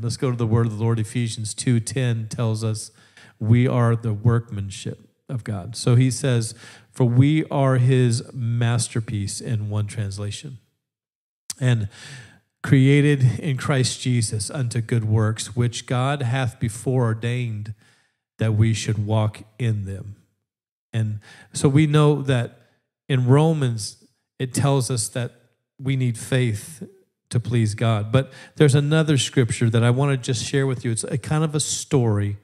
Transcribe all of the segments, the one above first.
Let's go to the word of the Lord. Ephesians 2:10 tells us we are the workmanship of God. So he says, "For we are his masterpiece" in one translation. And created in Christ Jesus unto good works, which God hath before ordained that we should walk in them. And so we know that in Romans, it tells us that we need faith to please God. But there's another scripture that I want to just share with you. It's a kind of a story,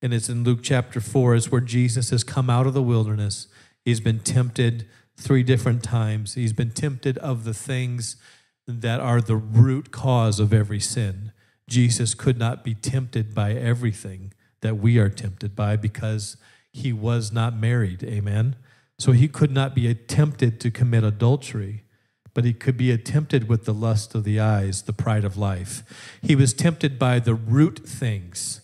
and it's in Luke chapter 4. It's where Jesus has come out of the wilderness. He's been tempted three different times. He's been tempted of the things that are the root cause of every sin. Jesus could not be tempted by everything that we are tempted by because he was not married. Amen. So he could not be tempted to commit adultery, but he could be tempted with the lust of the eyes, the pride of life. He was tempted by the root things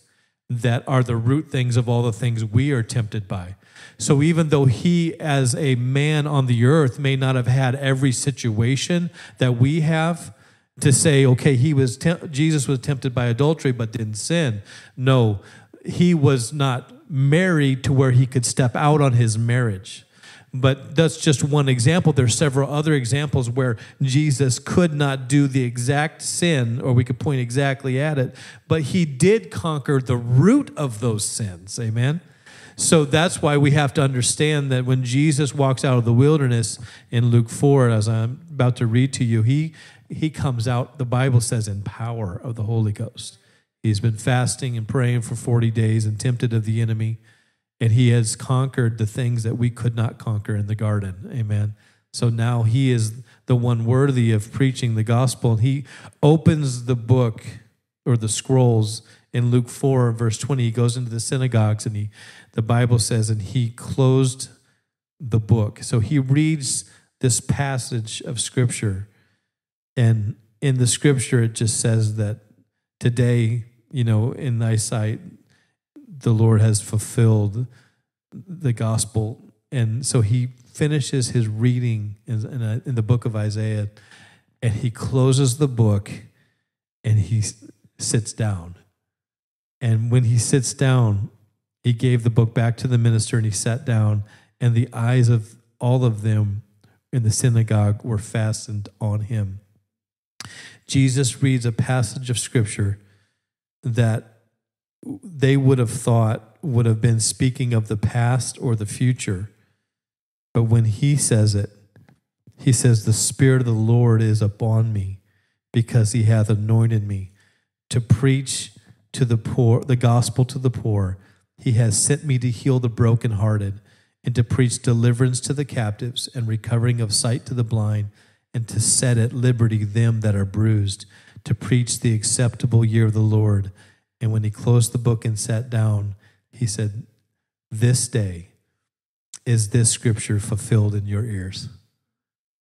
that are the root things of all the things we are tempted by. So even though he, as a man on the earth, may not have had every situation that we have to say, okay, he was Jesus was tempted by adultery but didn't sin. No, he was not married to where he could step out on his marriage. But that's just one example. There's several other examples where Jesus could not do the exact sin, or we could point exactly at it, but he did conquer the root of those sins. Amen. So that's why we have to understand that when Jesus walks out of the wilderness in Luke 4, as I'm about to read to you, he, he comes out, the Bible says, in power of the Holy Ghost. He's been fasting and praying for 40 days and tempted of the enemy, and he has conquered the things that we could not conquer in the garden. Amen. So now he is the one worthy of preaching the gospel. And he opens the book or the scrolls in Luke 4, verse 20. He goes into the synagogues and he the Bible says, and he closed the book. So he reads this passage of scripture. And in the scripture, it just says that today, you know, in thy sight, the Lord has fulfilled the gospel. And so he finishes his reading in, in, a, in the book of Isaiah and he closes the book and he sits down. And when he sits down, he gave the book back to the minister and he sat down, and the eyes of all of them in the synagogue were fastened on him. Jesus reads a passage of scripture that they would have thought would have been speaking of the past or the future. But when he says it, he says, The Spirit of the Lord is upon me because he hath anointed me to preach to the poor, the gospel to the poor. He has sent me to heal the brokenhearted and to preach deliverance to the captives and recovering of sight to the blind and to set at liberty them that are bruised, to preach the acceptable year of the Lord. And when he closed the book and sat down, he said, This day is this scripture fulfilled in your ears.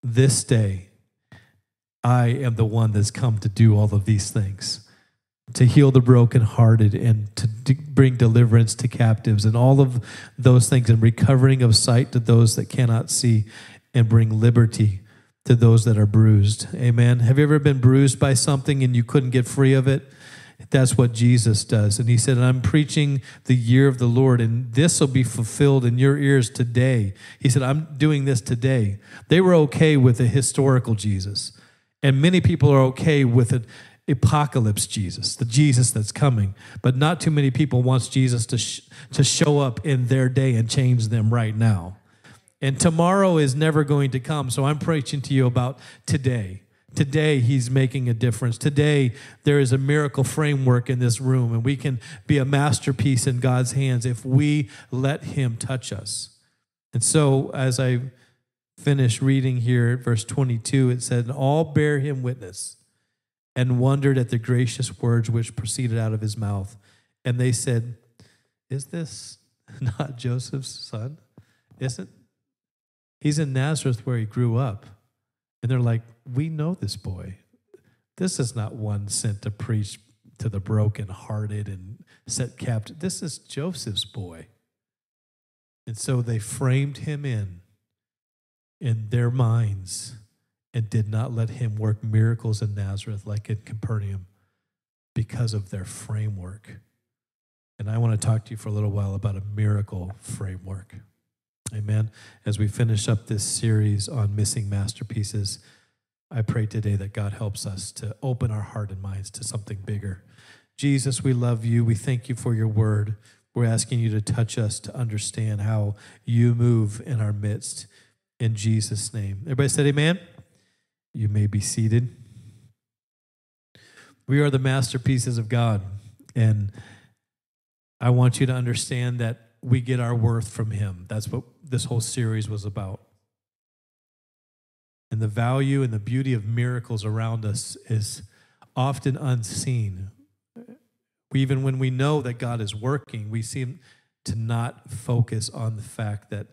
This day, I am the one that's come to do all of these things to heal the brokenhearted and to bring deliverance to captives and all of those things and recovering of sight to those that cannot see and bring liberty to those that are bruised. Amen. Have you ever been bruised by something and you couldn't get free of it? That's what Jesus does. And he said, I'm preaching the year of the Lord, and this will be fulfilled in your ears today. He said, I'm doing this today. They were okay with a historical Jesus. And many people are okay with it apocalypse Jesus, the Jesus that's coming. But not too many people wants Jesus to sh- to show up in their day and change them right now. And tomorrow is never going to come. So I'm preaching to you about today. Today, he's making a difference. Today, there is a miracle framework in this room, and we can be a masterpiece in God's hands if we let him touch us. And so, as I finish reading here, verse 22, it said, All bear him witness and wondered at the gracious words which proceeded out of his mouth. And they said, Is this not Joseph's son? Isn't he's in Nazareth where he grew up? And they're like, We know this boy. This is not one sent to preach to the brokenhearted and set captive. This is Joseph's boy. And so they framed him in in their minds and did not let him work miracles in Nazareth like in Capernaum. because of their framework. And I want to talk to you for a little while about a miracle framework. Amen. As we finish up this series on missing masterpieces, I pray today that God helps us to open our heart and minds to something bigger. Jesus, we love you. We thank you for your word. We're asking you to touch us to understand how you move in our midst. In Jesus' name. Everybody said, Amen. You may be seated. We are the masterpieces of God. And I want you to understand that we get our worth from Him. That's what this whole series was about. And the value and the beauty of miracles around us is often unseen. Even when we know that God is working, we seem to not focus on the fact that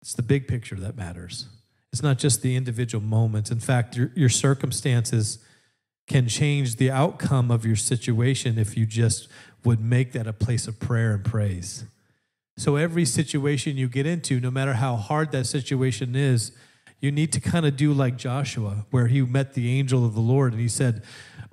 it's the big picture that matters. It's not just the individual moments. In fact, your, your circumstances can change the outcome of your situation if you just would make that a place of prayer and praise. So, every situation you get into, no matter how hard that situation is, you need to kind of do like Joshua, where he met the angel of the Lord and he said,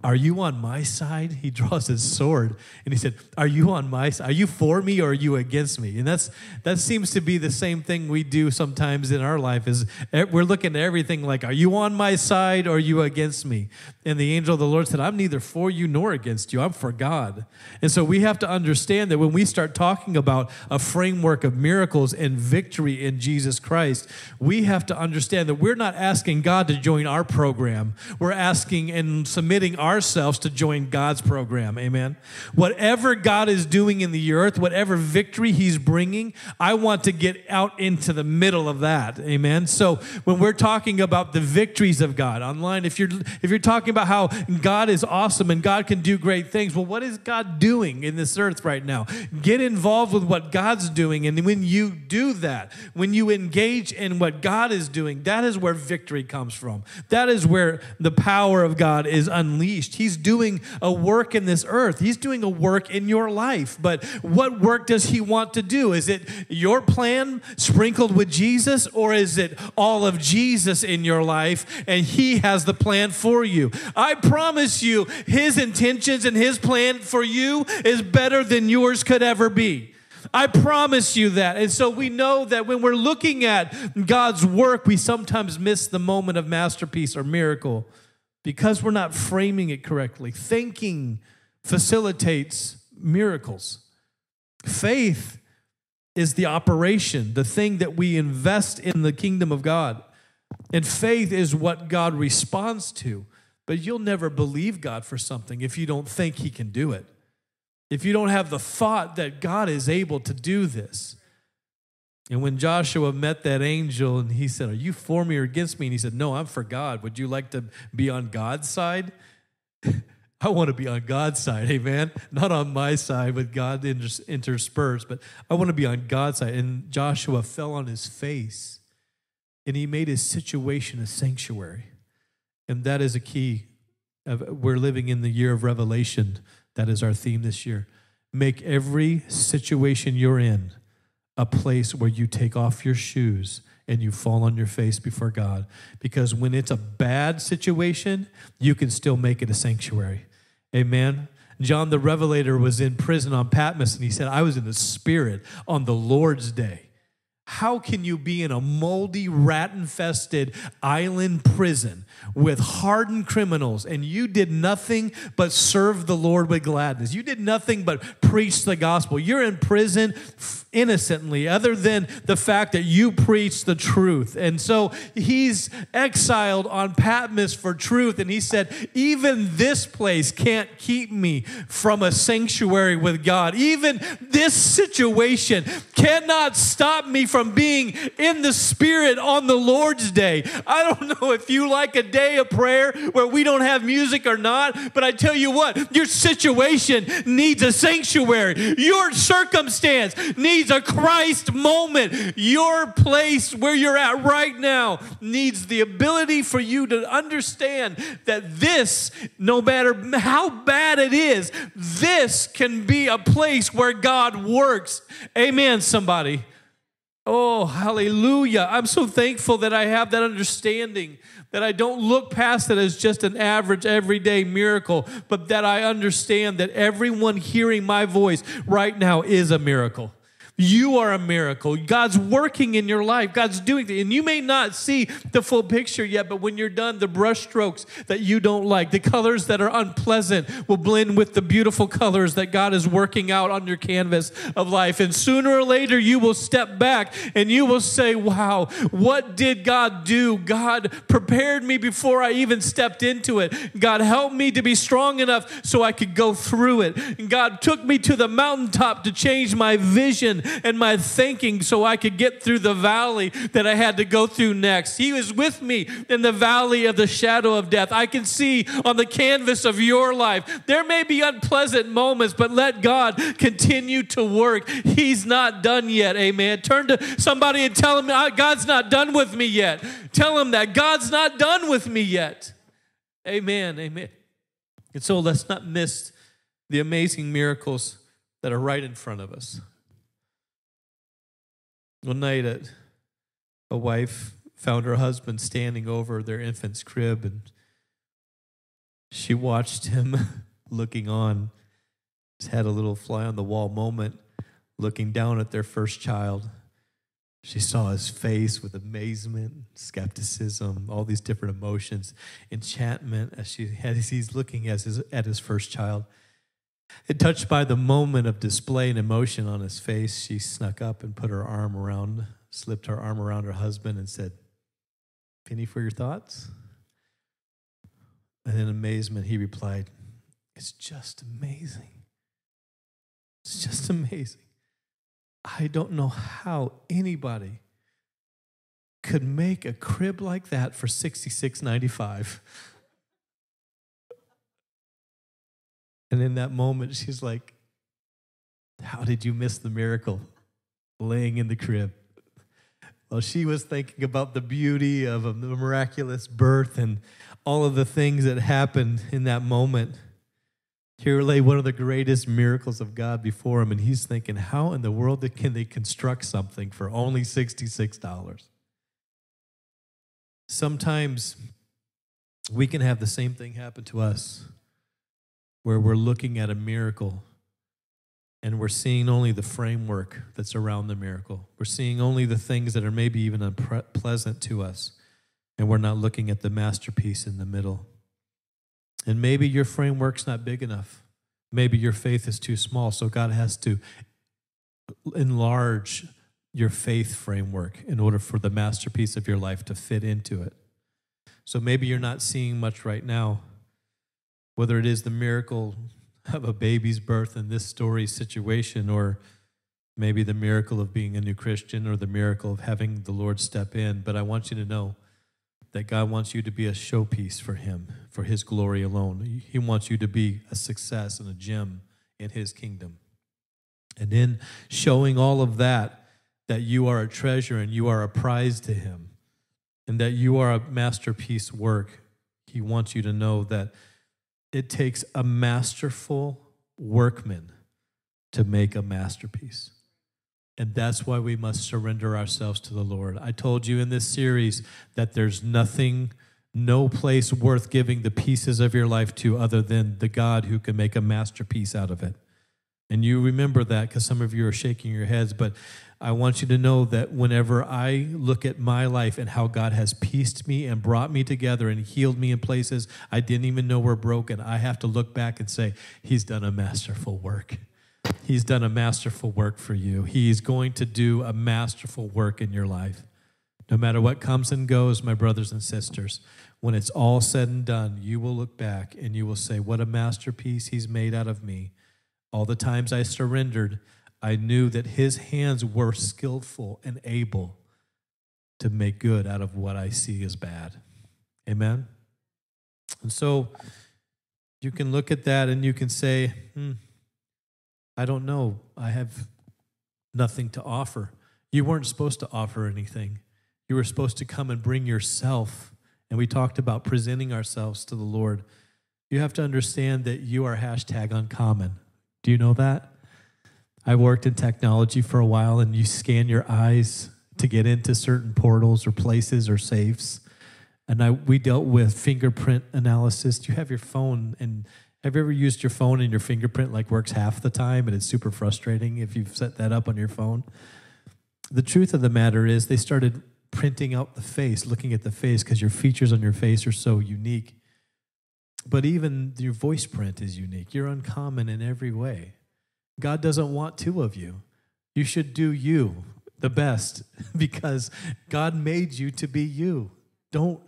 are you on my side? He draws his sword and he said, Are you on my side? Are you for me or are you against me? And that's that seems to be the same thing we do sometimes in our life is eh, we're looking at everything like, Are you on my side or are you against me? And the angel of the Lord said, I'm neither for you nor against you. I'm for God. And so we have to understand that when we start talking about a framework of miracles and victory in Jesus Christ, we have to understand that we're not asking God to join our program. We're asking and submitting ourselves to join God's program. Amen. Whatever God is doing in the earth, whatever victory He's bringing, I want to get out into the middle of that. Amen. So when we're talking about the victories of God online, if you're if you're talking about how God is awesome and God can do great things, well, what is God doing in this earth right now? Get involved with what God's doing, and when you do that, when you engage in what God is doing, that is where victory comes from. That is where the power of God is unleashed. He's doing a work in this earth. He's doing a work in your life. But what work does he want to do? Is it your plan sprinkled with Jesus, or is it all of Jesus in your life and he has the plan for you? I promise you, his intentions and his plan for you is better than yours could ever be. I promise you that. And so we know that when we're looking at God's work, we sometimes miss the moment of masterpiece or miracle because we're not framing it correctly. Thinking facilitates miracles. Faith is the operation, the thing that we invest in the kingdom of God. And faith is what God responds to. But you'll never believe God for something if you don't think He can do it. If you don't have the thought that God is able to do this. And when Joshua met that angel and he said, Are you for me or against me? And he said, No, I'm for God. Would you like to be on God's side? I want to be on God's side, amen. Not on my side with God interspersed, but I want to be on God's side. And Joshua fell on his face and he made his situation a sanctuary. And that is a key. We're living in the year of revelation. That is our theme this year. Make every situation you're in a place where you take off your shoes and you fall on your face before God. Because when it's a bad situation, you can still make it a sanctuary. Amen. John the Revelator was in prison on Patmos and he said, I was in the Spirit on the Lord's day. How can you be in a moldy, rat infested island prison with hardened criminals and you did nothing but serve the Lord with gladness? You did nothing but preach the gospel. You're in prison innocently, other than the fact that you preach the truth. And so he's exiled on Patmos for truth. And he said, Even this place can't keep me from a sanctuary with God. Even this situation cannot stop me from being in the Spirit on the Lord's day. I don't know if you like a day of prayer where we don't have music or not, but I tell you what, your situation needs a sanctuary. Your circumstance needs needs a Christ moment. Your place where you're at right now needs the ability for you to understand that this, no matter how bad it is, this can be a place where God works. Amen, somebody. Oh, hallelujah. I'm so thankful that I have that understanding, that I don't look past it as just an average everyday miracle, but that I understand that everyone hearing my voice right now is a miracle. You are a miracle. God's working in your life. God's doing it. And you may not see the full picture yet, but when you're done, the brushstrokes that you don't like, the colors that are unpleasant, will blend with the beautiful colors that God is working out on your canvas of life. And sooner or later, you will step back and you will say, Wow, what did God do? God prepared me before I even stepped into it. God helped me to be strong enough so I could go through it. And God took me to the mountaintop to change my vision and my thinking so I could get through the valley that I had to go through next. He was with me in the valley of the shadow of death. I can see on the canvas of your life. There may be unpleasant moments, but let God continue to work. He's not done yet. Amen. Turn to somebody and tell him, ah, God's not done with me yet. Tell him that God's not done with me yet. Amen. Amen. And so let's not miss the amazing miracles that are right in front of us. One night, a, a wife found her husband standing over their infant's crib, and she watched him looking on. Had a little fly on the wall moment, looking down at their first child. She saw his face with amazement, skepticism, all these different emotions, enchantment as she as he's looking as his, at his first child. And touched by the moment of display and emotion on his face, she snuck up and put her arm around, slipped her arm around her husband and said, Penny for your thoughts? And in amazement, he replied, It's just amazing. It's just amazing. I don't know how anybody could make a crib like that for $66.95. And in that moment, she's like, How did you miss the miracle laying in the crib? Well, she was thinking about the beauty of a miraculous birth and all of the things that happened in that moment. Here lay one of the greatest miracles of God before him, and he's thinking, How in the world can they construct something for only $66? Sometimes we can have the same thing happen to us where we're looking at a miracle and we're seeing only the framework that's around the miracle. We're seeing only the things that are maybe even unpleasant to us, and we're not looking at the masterpiece in the middle. And maybe your framework's not big enough. Maybe your faith is too small, so God has to enlarge your faith framework in order for the masterpiece of your life to fit into it. So maybe you're not seeing much right now, whether it is the miracle of a baby's birth in this story situation, or maybe the miracle of being a new Christian, or the miracle of having the Lord step in. But I want you to know that God wants you to be a showpiece for Him, for His glory alone. He wants you to be a success and a gem in His kingdom. And in showing all of that, that you are a treasure and you are a prize to Him, and that you are a masterpiece work, He wants you to know that it takes a masterful workman to make a masterpiece. And that's why we must surrender ourselves to the Lord. I told you in this series that there's nothing, no place worth giving the pieces of your life to other than the God who can make a masterpiece out of it. And you remember that because some of you are shaking your heads, but I want you to know that whenever I look at my life and how God has pieced me and brought me together and healed me in places I didn't even know were broken, I have to look back and say, He's done a masterful work. He's done a masterful work for you. He's going to do a masterful work in your life. No matter what comes and goes, my brothers and sisters, when it's all said and done, you will look back and you will say, What a masterpiece He's made out of me. All the times I surrendered, I knew that his hands were skillful and able to make good out of what I see as bad. Amen? And so you can look at that and you can say, hmm, I don't know. I have nothing to offer. You weren't supposed to offer anything. You were supposed to come and bring yourself. And we talked about presenting ourselves to the Lord. You have to understand that you are hashtag uncommon. Do you know that? I worked in technology for a while, and you scan your eyes to get into certain portals or places or safes. And I, we dealt with fingerprint analysis. You have your phone, and have you ever used your phone and your fingerprint like works half the time, and it's super frustrating if you've set that up on your phone? The truth of the matter is, they started printing out the face, looking at the face, because your features on your face are so unique. But even your voice print is unique. You're uncommon in every way. God doesn't want two of you. You should do you the best because God made you to be you. Don't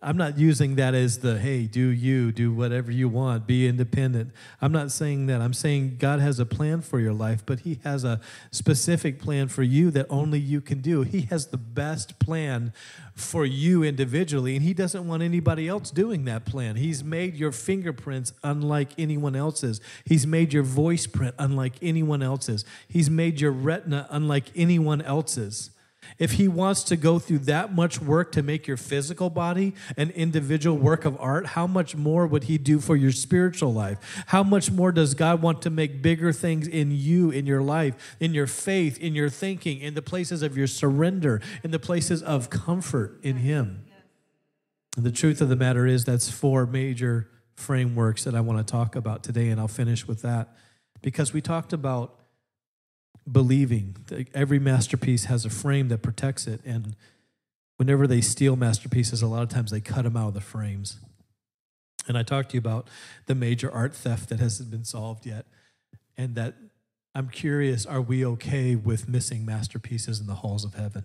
I'm not using that as the hey, do you, do whatever you want, be independent. I'm not saying that. I'm saying God has a plan for your life, but He has a specific plan for you that only you can do. He has the best plan for you individually, and He doesn't want anybody else doing that plan. He's made your fingerprints unlike anyone else's, He's made your voice print unlike anyone else's, He's made your retina unlike anyone else's. If he wants to go through that much work to make your physical body an individual work of art, how much more would he do for your spiritual life? How much more does God want to make bigger things in you, in your life, in your faith, in your thinking, in the places of your surrender, in the places of comfort in him? And the truth of the matter is, that's four major frameworks that I want to talk about today, and I'll finish with that because we talked about believing. Every masterpiece has a frame that protects it. And whenever they steal masterpieces, a lot of times they cut them out of the frames. And I talked to you about the major art theft that hasn't been solved yet. And that I'm curious are we okay with missing masterpieces in the halls of heaven?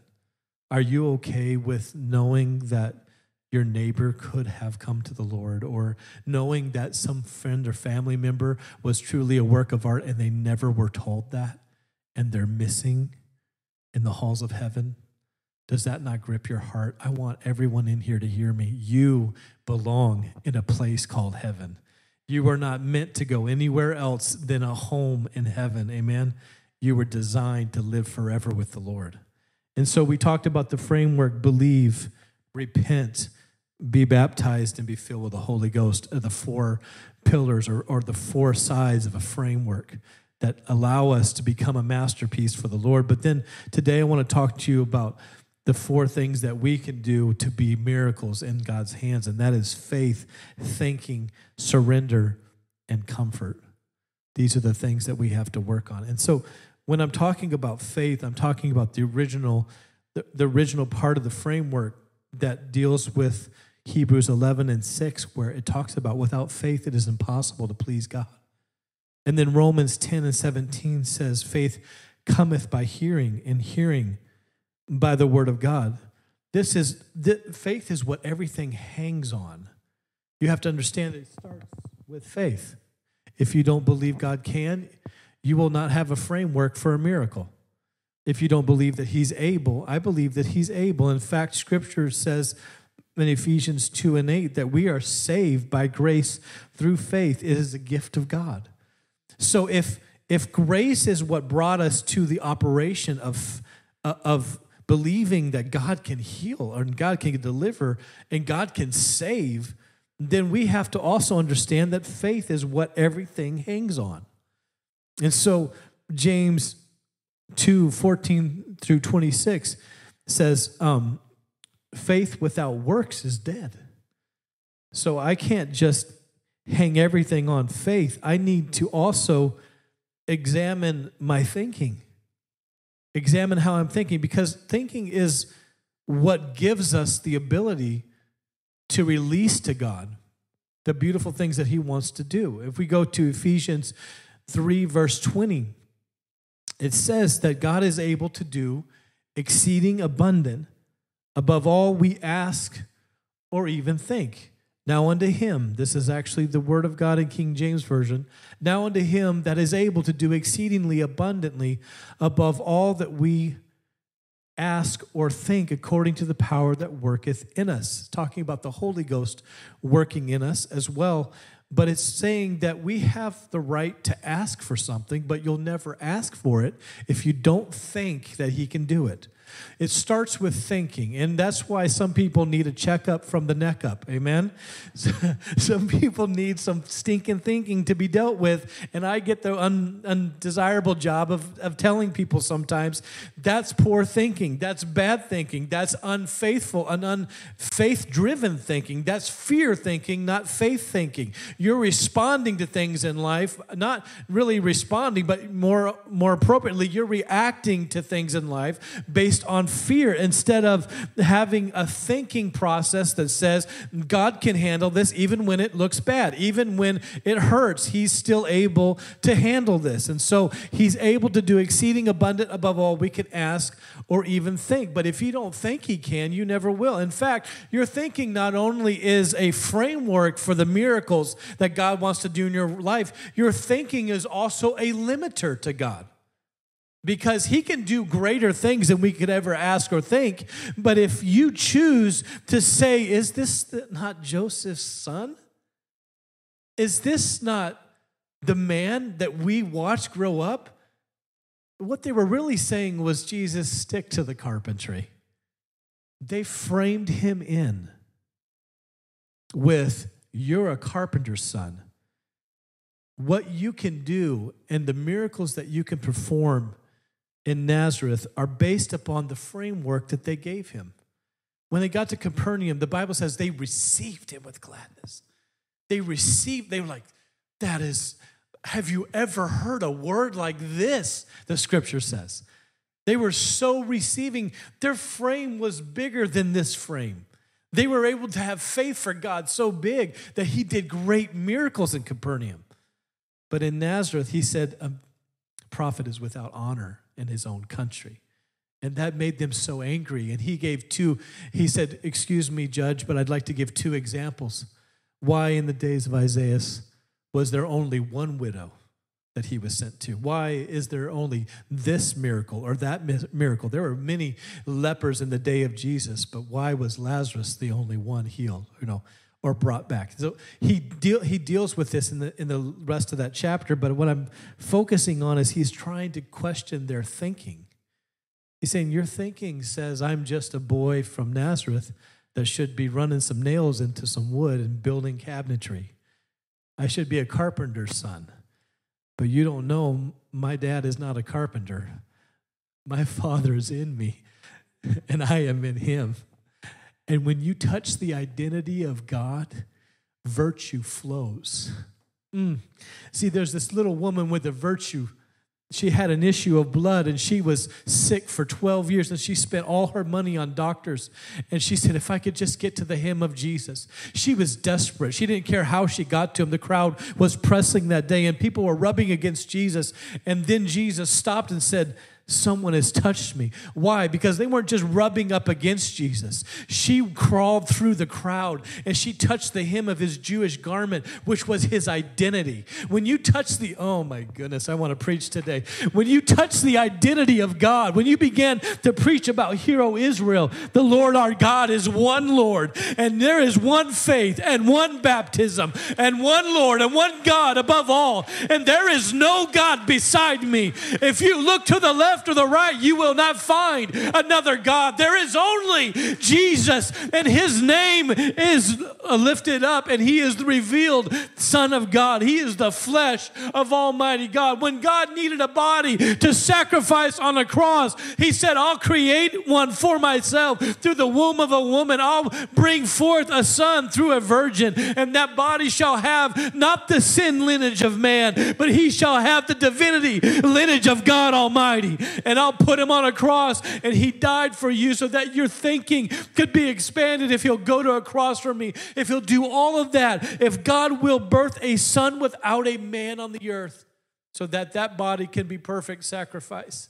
Are you okay with knowing that your neighbor could have come to the Lord, or knowing that some friend or family member was truly a work of art and they never were told that? And they're missing in the halls of heaven? Does that not grip your heart? I want everyone in here to hear me. You belong in a place called heaven. You are not meant to go anywhere else than a home in heaven. Amen. You were designed to live forever with the Lord. And so we talked about the framework believe, repent, be baptized, and be filled with the Holy Ghost, the four pillars or, or the four sides of a framework that allow us to become a masterpiece for the Lord. But then today I want to talk to you about the four things that we can do to be miracles in God's hands, and that is faith, thinking, surrender, and comfort. These are the things that we have to work on. And so when I'm talking about faith, I'm talking about the original the, the original part of the framework that deals with Hebrews 11 and 6 where it talks about without faith it is impossible to please God. And then Romans 10 and 17 says, faith cometh by hearing, and hearing by the word of God. This is the, faith is what everything hangs on. You have to understand that it starts with faith. If you don't believe God can, you will not have a framework for a miracle. If you don't believe that He's able, I believe that He's able. In fact, Scripture says in Ephesians 2 and 8 that we are saved by grace through faith. It is a gift of God. So if if grace is what brought us to the operation of uh, of believing that God can heal and God can deliver and God can save, then we have to also understand that faith is what everything hangs on. And so James 2 14 through 26 says, um, faith without works is dead. So I can't just hang everything on faith, I need to also examine my thinking. Examine how I'm thinking because thinking is what gives us the ability to release to God the beautiful things that He wants to do. If we go to Ephesians 3, verse 20, it says that God is able to do exceeding abundant above all we ask or even think. Now unto him, this is actually the word of God in King James Version. Now unto him that is able to do exceedingly abundantly above all that we ask or think according to the power that worketh in us. Talking about the Holy Ghost working in us as well. But it's saying that we have the right to ask for something, but you'll never ask for it if you don't think that he can do it. It starts with thinking, and that's why some people need a checkup from the neck up. Amen. some people need some stinking thinking to be dealt with, and I get the un, undesirable job of, of telling people sometimes that's poor thinking, that's bad thinking, that's unfaithful and unfaith driven thinking, that's fear thinking, not faith thinking. You're responding to things in life, not really responding, but more more appropriately, you're reacting to things in life based on fear instead of having a thinking process that says God can handle this even when it looks bad, even when it hurts. He's still able to handle this. And so he's able to do exceeding abundant above all we can ask or even think. But if you don't think he can, you never will. In fact, your thinking not only is a framework for the miracles that God wants to do in your life, your thinking is also a limiter to God because he can do greater things than we could ever ask or think. But if you choose to say, Is this not Joseph's son? Is this not the man that we watched grow up? What they were really saying was, Jesus, stick to the carpentry. They framed him in with, You're a carpenter's son. What you can do and the miracles that you can perform in Nazareth are based upon the framework that they gave him. When they got to Capernaum, the Bible says they received him with gladness. They received, they were like, that is, have you ever heard a word like this? The scripture says. They were so receiving, their frame was bigger than this frame. They were able to have faith for God so big that he did great miracles in Capernaum. But in Nazareth, he said, A prophet is without honor in his own country. And that made them so angry. And he gave two, he said, Excuse me, judge, but I'd like to give two examples. Why, in the days of Isaiah, was there only one widow that he was sent to? Why is there only this miracle or that miracle? There were many lepers in the day of Jesus, but why was Lazarus the only one healed? You know, or brought back. So he deal, he deals with this in the in the rest of that chapter, but what I'm focusing on is he's trying to question their thinking. He's saying your thinking says I'm just a boy from Nazareth that should be running some nails into some wood and building cabinetry. I should be a carpenter's son. But you don't know my dad is not a carpenter. My father is in me and I am in him. And when you touch the identity of God, virtue flows. Mm. See, there's this little woman with a virtue. She had an issue of blood and she was sick for 12 years and she spent all her money on doctors. And she said, If I could just get to the hem of Jesus. She was desperate. She didn't care how she got to him. The crowd was pressing that day and people were rubbing against Jesus. And then Jesus stopped and said, someone has touched me. Why? Because they weren't just rubbing up against Jesus. She crawled through the crowd and she touched the hem of his Jewish garment, which was his identity. When you touch the, oh my goodness, I want to preach today. When you touch the identity of God, when you begin to preach about hero Israel, the Lord our God is one Lord, and there is one faith and one baptism and one Lord and one God above all, and there is no God beside me. If you look to the left, left or the right, you will not find another God. There is only Jesus, and his name is lifted up, and he is the revealed Son of God. He is the flesh of Almighty God. When God needed a body to sacrifice on a cross, he said, I'll create one for myself through the womb of a woman. I'll bring forth a son through a virgin, and that body shall have not the sin lineage of man, but he shall have the divinity lineage of God Almighty and I'll put him on a cross and he died for you so that your thinking could be expanded if he'll go to a cross for me, if he'll do all of that, if God will birth a son without a man on the earth so that that body can be perfect sacrifice.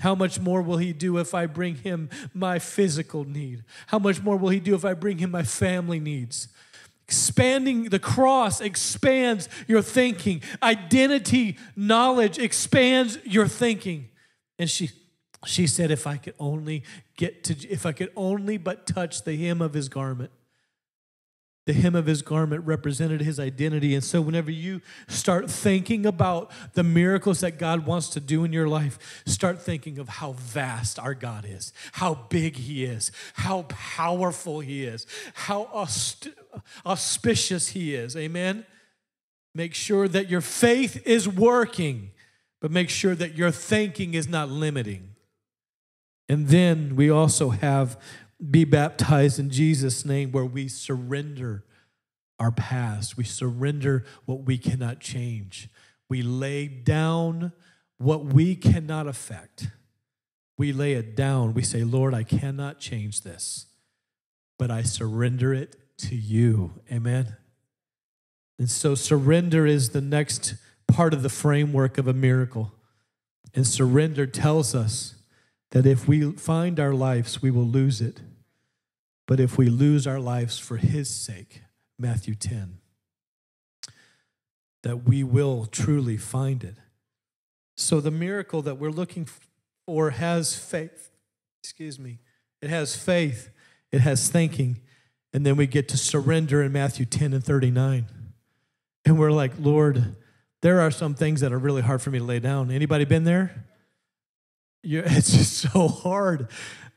How much more will he do if I bring him my physical need? How much more will he do if I bring him my family needs? Expanding the cross expands your thinking. Identity, knowledge expands your thinking. And she she said, if I could only get to, if I could only but touch the hem of his garment. The hem of his garment represented his identity. And so, whenever you start thinking about the miracles that God wants to do in your life, start thinking of how vast our God is, how big he is, how powerful he is, how auspicious he is. Amen? Make sure that your faith is working, but make sure that your thinking is not limiting. And then we also have be baptized in Jesus' name, where we surrender our past. We surrender what we cannot change. We lay down what we cannot affect. We lay it down. We say, Lord, I cannot change this, but I surrender it to you. Amen. And so, surrender is the next part of the framework of a miracle. And surrender tells us that if we find our lives, we will lose it. But if we lose our lives for his sake, Matthew 10, that we will truly find it. So the miracle that we're looking for has faith. Excuse me. It has faith, it has thinking, and then we get to surrender in Matthew 10 and 39. And we're like, Lord, there are some things that are really hard for me to lay down. Anybody been there? You're, it's just so hard.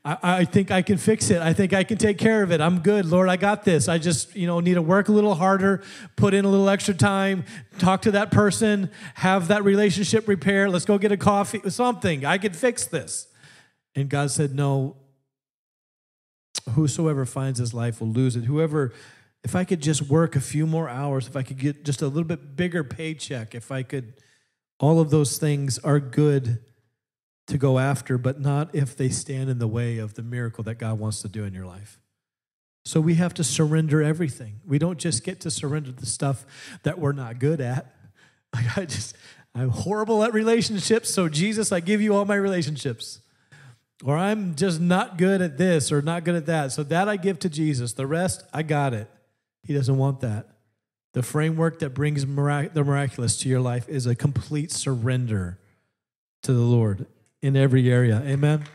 I, I think I can fix it. I think I can take care of it. I'm good, Lord. I got this. I just, you know, need to work a little harder, put in a little extra time, talk to that person, have that relationship repair. Let's go get a coffee, something. I can fix this. And God said, No, whosoever finds his life will lose it. Whoever, if I could just work a few more hours, if I could get just a little bit bigger paycheck, if I could, all of those things are good to go after, but not if they stand in the way of the miracle that God wants to do in your life. So we have to surrender everything. We don't just get to surrender the stuff that we're not good at. Like I just, I'm horrible at relationships, so Jesus, I give you all my relationships. Or I'm just not good at this or not good at that. So that I give to Jesus. The rest, I got it. He doesn't want that. The framework that brings mirac- the miraculous to your life is a complete surrender to the Lord in every area. Amen.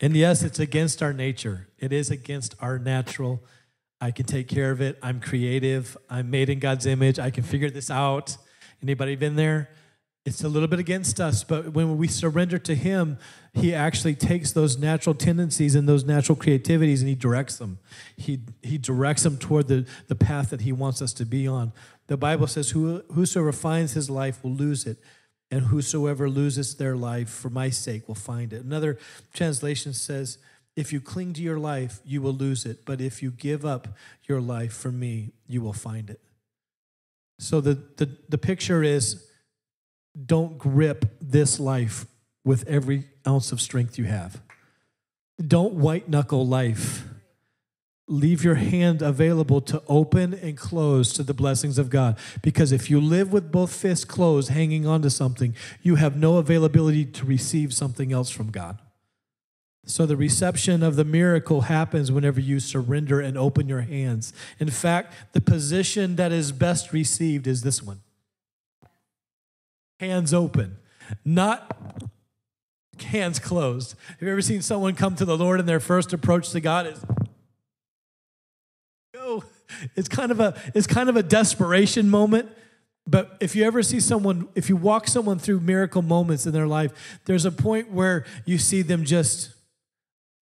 And yes, it's against our nature. It is against our natural. I can take care of it. I'm creative. I'm made in God's image. I can figure this out. Anybody been there? It's a little bit against us, but when we surrender to Him, He actually takes those natural tendencies and those natural creativities and He directs them. He, he directs them toward the, the path that He wants us to be on. The Bible says, Who, Whosoever finds his life will lose it, and whosoever loses their life for my sake will find it. Another translation says, if you cling to your life, you will lose it, but if you give up your life for me, you will find it. So the, the, the picture is don't grip this life with every ounce of strength you have. Don't white knuckle life leave your hand available to open and close to the blessings of God. Because if you live with both fists closed, hanging on to something, you have no availability to receive something else from God. So the reception of the miracle happens whenever you surrender and open your hands. In fact, the position that is best received is this one hands open, not hands closed. Have you ever seen someone come to the Lord and their first approach to God is it's kind of a it's kind of a desperation moment. But if you ever see someone, if you walk someone through miracle moments in their life, there's a point where you see them just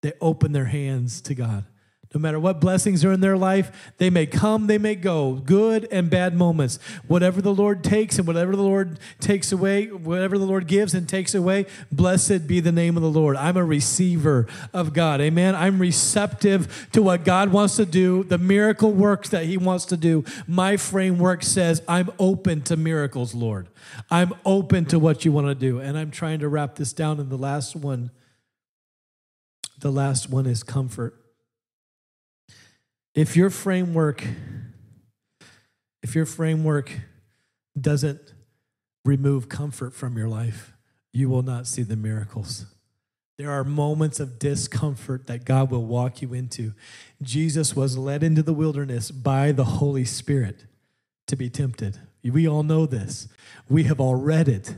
they open their hands to God. No matter what blessings are in their life, they may come, they may go, good and bad moments. Whatever the Lord takes and whatever the Lord takes away, whatever the Lord gives and takes away, blessed be the name of the Lord. I'm a receiver of God. Amen. I'm receptive to what God wants to do, the miracle works that He wants to do. My framework says, I'm open to miracles, Lord. I'm open to what you want to do. And I'm trying to wrap this down in the last one. The last one is comfort. If your framework, if your framework doesn't remove comfort from your life, you will not see the miracles. There are moments of discomfort that God will walk you into. Jesus was led into the wilderness by the Holy Spirit to be tempted. We all know this. We have all read it.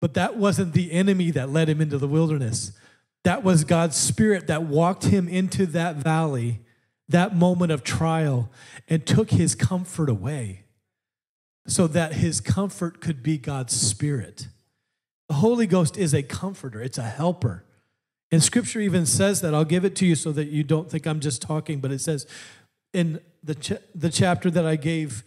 But that wasn't the enemy that led him into the wilderness. That was God's Spirit that walked him into that valley that moment of trial and took his comfort away so that his comfort could be God's Spirit. The Holy Ghost is a comforter, it's a helper. And scripture even says that. I'll give it to you so that you don't think I'm just talking, but it says in the, ch- the chapter that I gave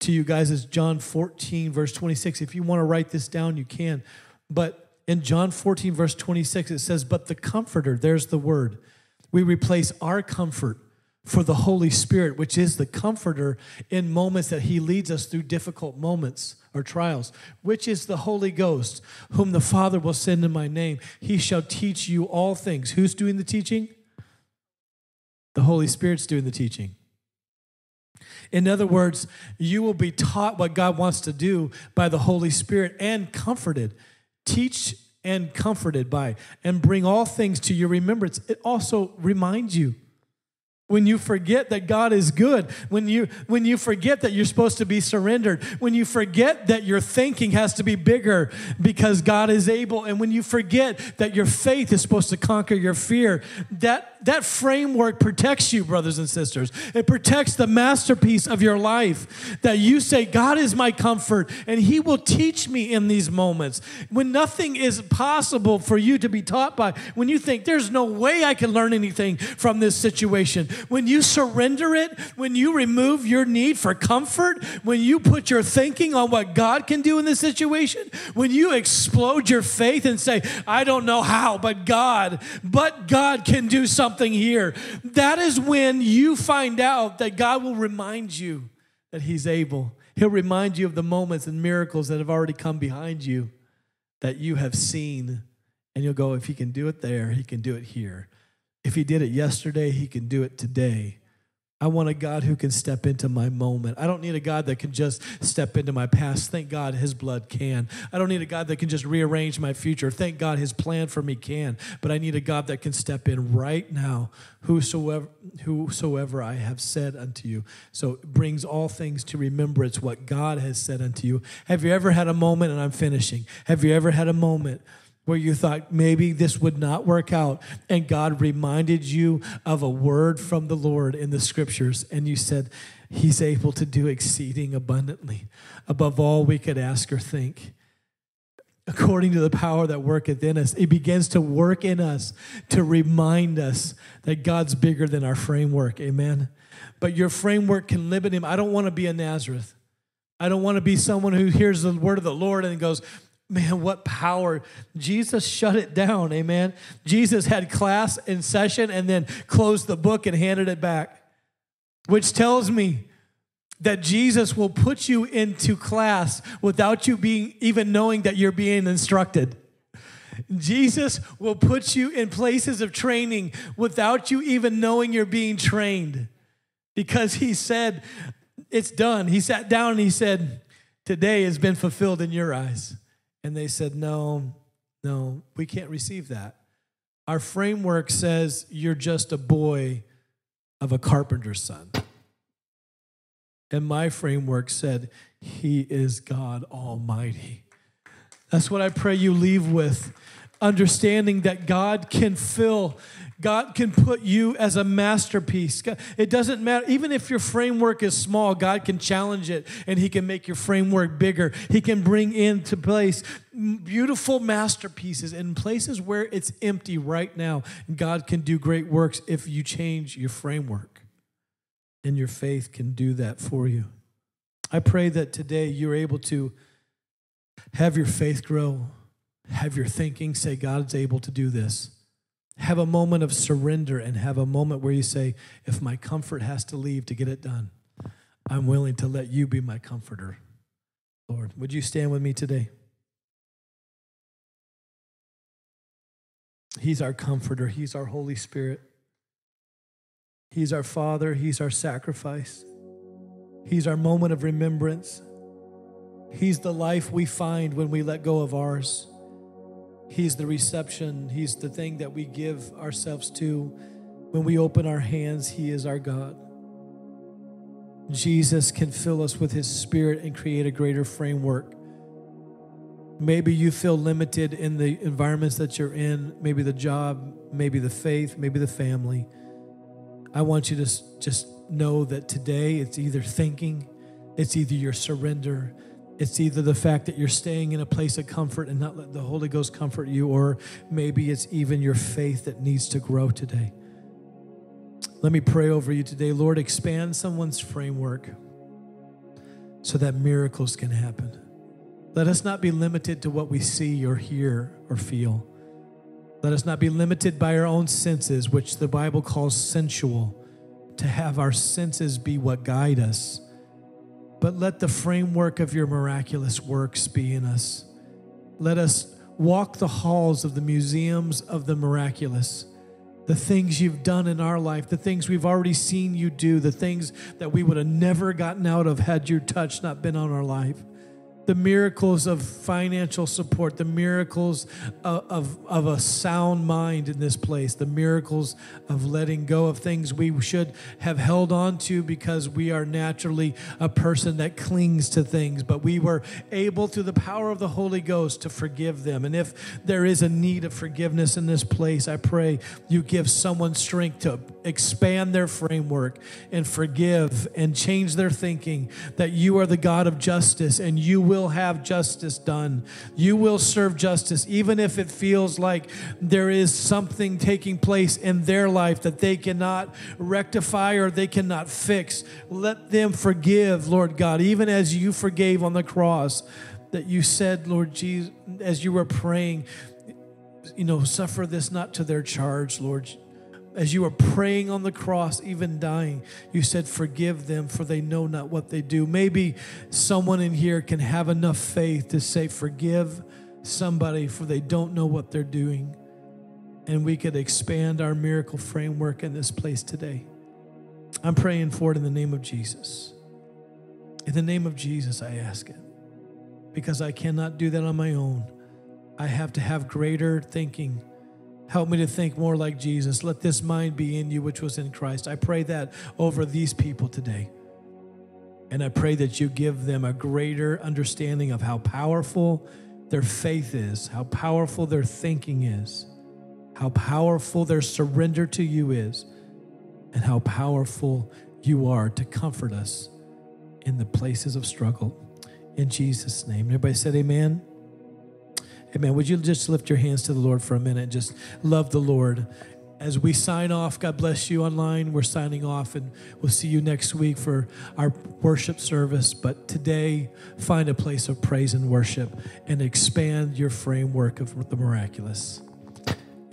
to you guys is John 14, verse 26. If you want to write this down, you can. But in John 14, verse 26, it says, But the Comforter, there's the word. We replace our comfort for the Holy Spirit, which is the comforter in moments that He leads us through difficult moments or trials, which is the Holy Ghost, whom the Father will send in my name. He shall teach you all things. Who's doing the teaching? The Holy Spirit's doing the teaching. In other words, you will be taught what God wants to do by the Holy Spirit and comforted. Teach and comforted by, and bring all things to your remembrance. It also reminds you when you forget that God is good, when you when you forget that you're supposed to be surrendered, when you forget that your thinking has to be bigger because God is able, and when you forget that your faith is supposed to conquer your fear, that that framework protects you, brothers and sisters. It protects the masterpiece of your life that you say, God is my comfort, and He will teach me in these moments. When nothing is possible for you to be taught by, when you think there's no way I can learn anything from this situation, when you surrender it, when you remove your need for comfort, when you put your thinking on what God can do in this situation, when you explode your faith and say, I don't know how, but God, but God can do something here, that is when you find out that God will remind you that He's able. He'll remind you of the moments and miracles that have already come behind you that you have seen. And you'll go, if He can do it there, He can do it here. If he did it yesterday, he can do it today. I want a God who can step into my moment. I don't need a God that can just step into my past. Thank God his blood can. I don't need a God that can just rearrange my future. Thank God his plan for me can. But I need a God that can step in right now, whosoever, whosoever I have said unto you. So it brings all things to remembrance what God has said unto you. Have you ever had a moment, and I'm finishing, have you ever had a moment where you thought maybe this would not work out, and God reminded you of a word from the Lord in the scriptures, and you said, He's able to do exceeding abundantly above all we could ask or think. According to the power that worketh in us, it begins to work in us to remind us that God's bigger than our framework. Amen. But your framework can limit him. I don't want to be a Nazareth. I don't want to be someone who hears the word of the Lord and goes, Man, what power. Jesus shut it down, amen. Jesus had class in session and then closed the book and handed it back, which tells me that Jesus will put you into class without you being even knowing that you're being instructed. Jesus will put you in places of training without you even knowing you're being trained because he said, It's done. He sat down and he said, Today has been fulfilled in your eyes. And they said, No, no, we can't receive that. Our framework says you're just a boy of a carpenter's son. And my framework said, He is God Almighty. That's what I pray you leave with understanding that God can fill God can put you as a masterpiece. It doesn't matter. Even if your framework is small, God can challenge it and He can make your framework bigger. He can bring into place beautiful masterpieces in places where it's empty right now. God can do great works if you change your framework. And your faith can do that for you. I pray that today you're able to have your faith grow, have your thinking say, God's able to do this have a moment of surrender and have a moment where you say, if my comfort has to leave to get it done, I'm willing to let you be my comforter. Lord, would you stand with me today? He's our comforter, He's our Holy Spirit. He's our Father, He's our sacrifice, He's our moment of remembrance. He's the life we find when we let go of ours. He's the reception, He's the thing that we give ourselves to. When we open our hands, He is our God. Jesus can fill us with His Spirit and create a greater framework. Maybe you feel limited in the environments that you're in, maybe the job, maybe the faith, maybe the family. I want you to just know that today it's either thinking, it's either your surrender, it's either the fact that you're staying in a place of comfort and not let the Holy Ghost comfort you, or maybe it's even your faith that needs to grow today. Let me pray over you today. Lord, expand someone's framework so that miracles can happen. Let us not be limited to what we see or hear or feel. Let us not be limited by our own senses, which the Bible calls sensual, to have our senses be what guide us. But let the framework of your miraculous works be in us. Let us walk the halls of the museums of the miraculous the things you've done in our life, the things we've already seen you do, the things that we would have never gotten out of had your touch not been on our life the miracles of financial support, the miracles of, of, of, a sound mind in this place, the miracles of letting go of things we should have held on to because we are naturally a person that clings to things, but we were able through the power of the Holy Ghost to forgive them. And if there is a need of forgiveness in this place, I pray you give someone strength to expand their framework and forgive and change their thinking that you are the God of justice and you will have justice done. You will serve justice, even if it feels like there is something taking place in their life that they cannot rectify or they cannot fix. Let them forgive, Lord God, even as you forgave on the cross. That you said, Lord Jesus, as you were praying, you know, suffer this not to their charge, Lord as you were praying on the cross, even dying, you said, Forgive them, for they know not what they do. Maybe someone in here can have enough faith to say, Forgive somebody, for they don't know what they're doing. And we could expand our miracle framework in this place today. I'm praying for it in the name of Jesus. In the name of Jesus, I ask it because I cannot do that on my own. I have to have greater thinking Help me to think more like Jesus. Let this mind be in you, which was in Christ. I pray that over these people today. And I pray that you give them a greater understanding of how powerful their faith is, how powerful their thinking is, how powerful their surrender to you is, and how powerful you are to comfort us in the places of struggle. In Jesus' name. Everybody said, Amen. Amen. Would you just lift your hands to the Lord for a minute? And just love the Lord. As we sign off, God bless you online. We're signing off, and we'll see you next week for our worship service. But today, find a place of praise and worship and expand your framework of the miraculous.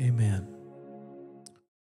Amen.